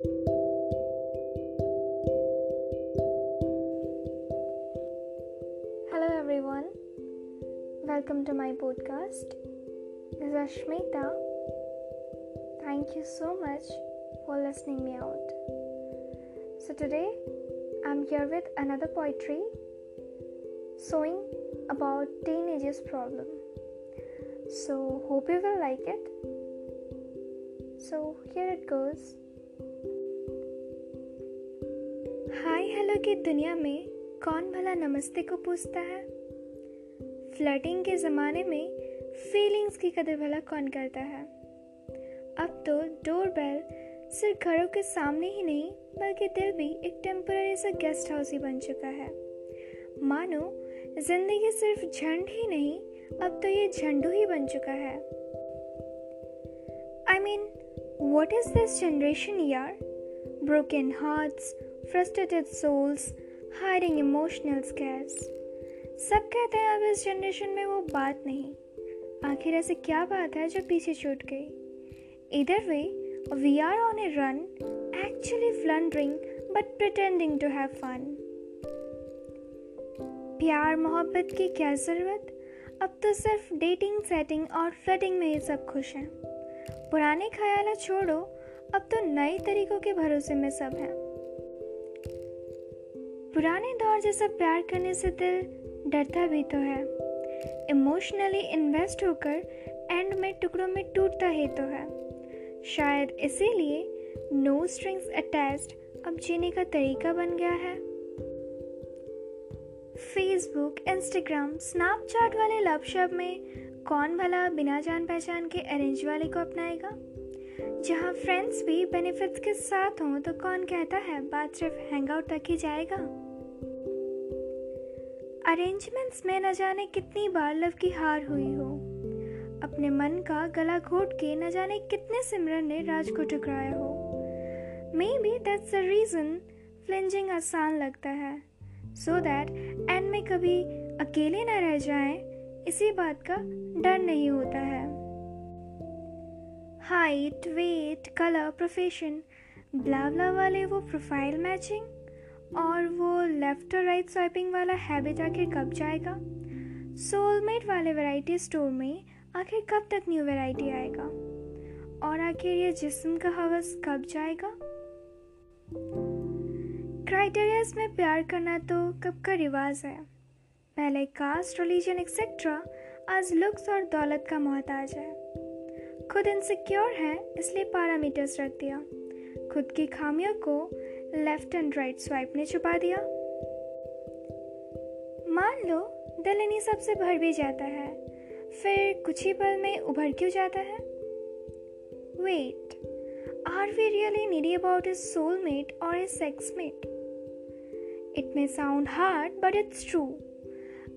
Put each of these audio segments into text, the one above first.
Hello everyone, welcome to my podcast. This is Ashmita. Thank you so much for listening me out. So today I'm here with another poetry sewing about teenagers problem. So hope you will like it. So here it goes. Hi, hello की दुनिया में कौन भला नमस्ते को पूछता है? Flirting के ज़माने में फीलिंग्स की कदर भला कौन करता है? अब तो डोर बेल सिर्फ़ घरों के सामने ही नहीं, बल्कि दिल भी एक टेम्पररी सा गेस्ट हाउस ही बन चुका है। मानो, ज़िंदगी सिर्फ़ झंड ही नहीं, अब तो ये झंडू ही बन चुका है। I mean what is this generation यार? Broken hearts frustrated souls hiding emotional scars सब कहते हैं अब इस जनरेशन में वो बात नहीं। आखिर ऐसे क्या बात है जो पीछे छूट गई? इधर way we are on a run actually floundering but pretending to have fun प्यार मोहब्बत की क्या ज़रूरत? अब तो सिर्फ़ डेटिंग सेटिंग और फ्लटिंग में ये सब खुश हैं। पुराने ख्याल छोड़ो, अब तो नए तरीकों के भरोसे में सब हैं। पुराने दौर जैसा प्यार करने से दिल डरता भी तो है। इमोशनली इन्वेस्ट होकर एंड में टुकड़ों में टूटता ही तो है। शायद इसीलिए नो स्ट्रिंग्स अटैच्ड अब जीने का तरीका बन गया है। फेसबुक इंस्टाग्राम स्नैपचैट वाले लव शब में कौन भला बिना जान पहचान के अरेंज वाले को अपनाएगा? जहाँ फ्रेंड्स भी बेनिफिट्स के साथ हों तो कौन कहता है, बात सिर्फ़ हैंगआउट तक ही जाएगा? अरेंजमेंट्स में न जाने कितनी बार लव की हार हुई हो। अपने मन का गला घोट के न जाने कितने सिमरन ने राज को टकराया हो। Maybe that's the reason flinging आसान लगता है। सो दैट एंड में कभी अकेले न रह जाएँ, इसी बात का डर नहीं होता है। Height weight colour profession blah वाले वो प्रोफ़ाइल मैचिंग और वो लेफ़्ट और राइट स्वाइपिंग वाला हैबिट आखिर कब जाएगा? सोलमेट वाले वैरायटी स्टोर में आखिर कब तक न्यू वैरायटी आएगा? और आखिर ये जिस्म का हवस कब जाएगा? क्राइटेरियाज में प्यार करना तो कब का रिवाज है? पहले कास्ट रिलीजन एक्सेट्रा आज लुक्स और दौलत का मोहताज है। खुद इनसिक्योर है, इसलिए पैरामीटर्स रख दिया। खुद की खामियों को लेफ़्ट एंड राइट स्वाइप ने छुपा दिया। मान लो दिल इन्हीं सबसे भर भी जाता है फिर कुछ ही पल में उभर क्यों जाता है? What are we really needy about is soulmate और is sexmate it may sound hard but it's true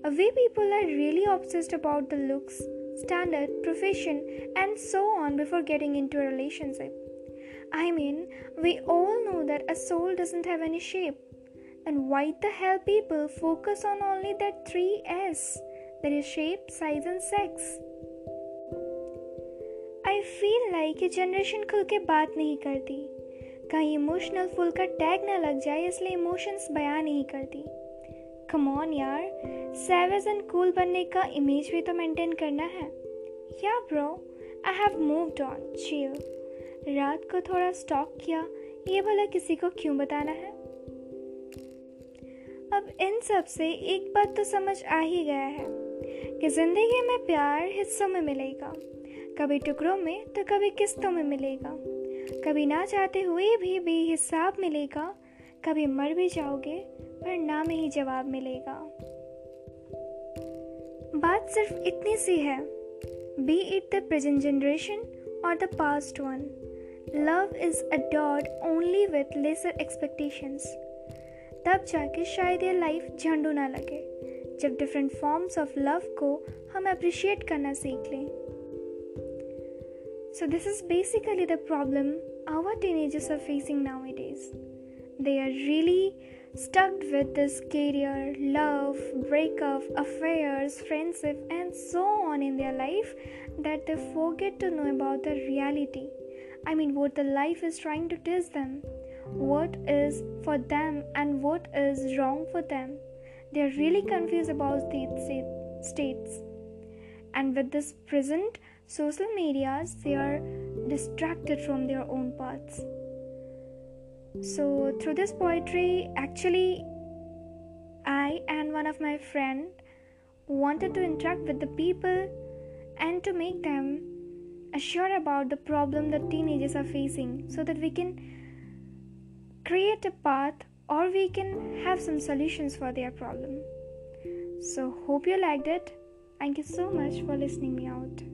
we people are really obsessed about the looks standard, profession, and so on before getting into a relationship. I mean, we all know that a soul doesn't have any shape. And why the hell people focus on only that three S that is shape, size, and sex? I feel like ये generation खुल के बात नहीं करती कहीं emotional full का tag ना लग जाए इसलिए इमोशंस बयान नहीं करती कम ऑन यार सेवेज एंड कूल बनने का इमेज भी तो मेंटेन करना है या bro I have moved on chill रात को थोड़ा स्टॉक किया, ये भला किसी को क्यों बताना है? अब इन सबसे एक बात तो समझ आ ही गया है कि ज़िंदगी में प्यार हिस्सों में मिलेगा, कभी टुकड़ों में तो कभी किस्तों में मिलेगा, कभी ना चाहते हुए भी बेहिसाब मिलेगा, कभी मर भी जाओगे पर ना में ही जवाब मिलेगा। बात सिर्फ़ इतनी सी है be it the present generation और the past one love is adored only with lesser expectations तब जाके शायद ये लाइफ झंडू ना लगे जब डिफरेंट फॉर्म्स ऑफ लव को हम अप्रिशिएट करना सीख लें so this is basically the problem our teenagers are facing now it is they are really stuck with this career, love, breakup, affairs, friendship, and so on in their life that they forget to know about the reality I mean, what the life is trying to teach them, what is for them and what is wrong for them. They are really confused about these states. And with this present social medias, they are distracted from their own paths. So, through this poetry, actually, I and one of my friend wanted to interact with the people and to make them assure about the problem that teenagers are facing so that we can create a path or we can have some solutions for their problem. So hope you liked it. Thank you so much for listening me out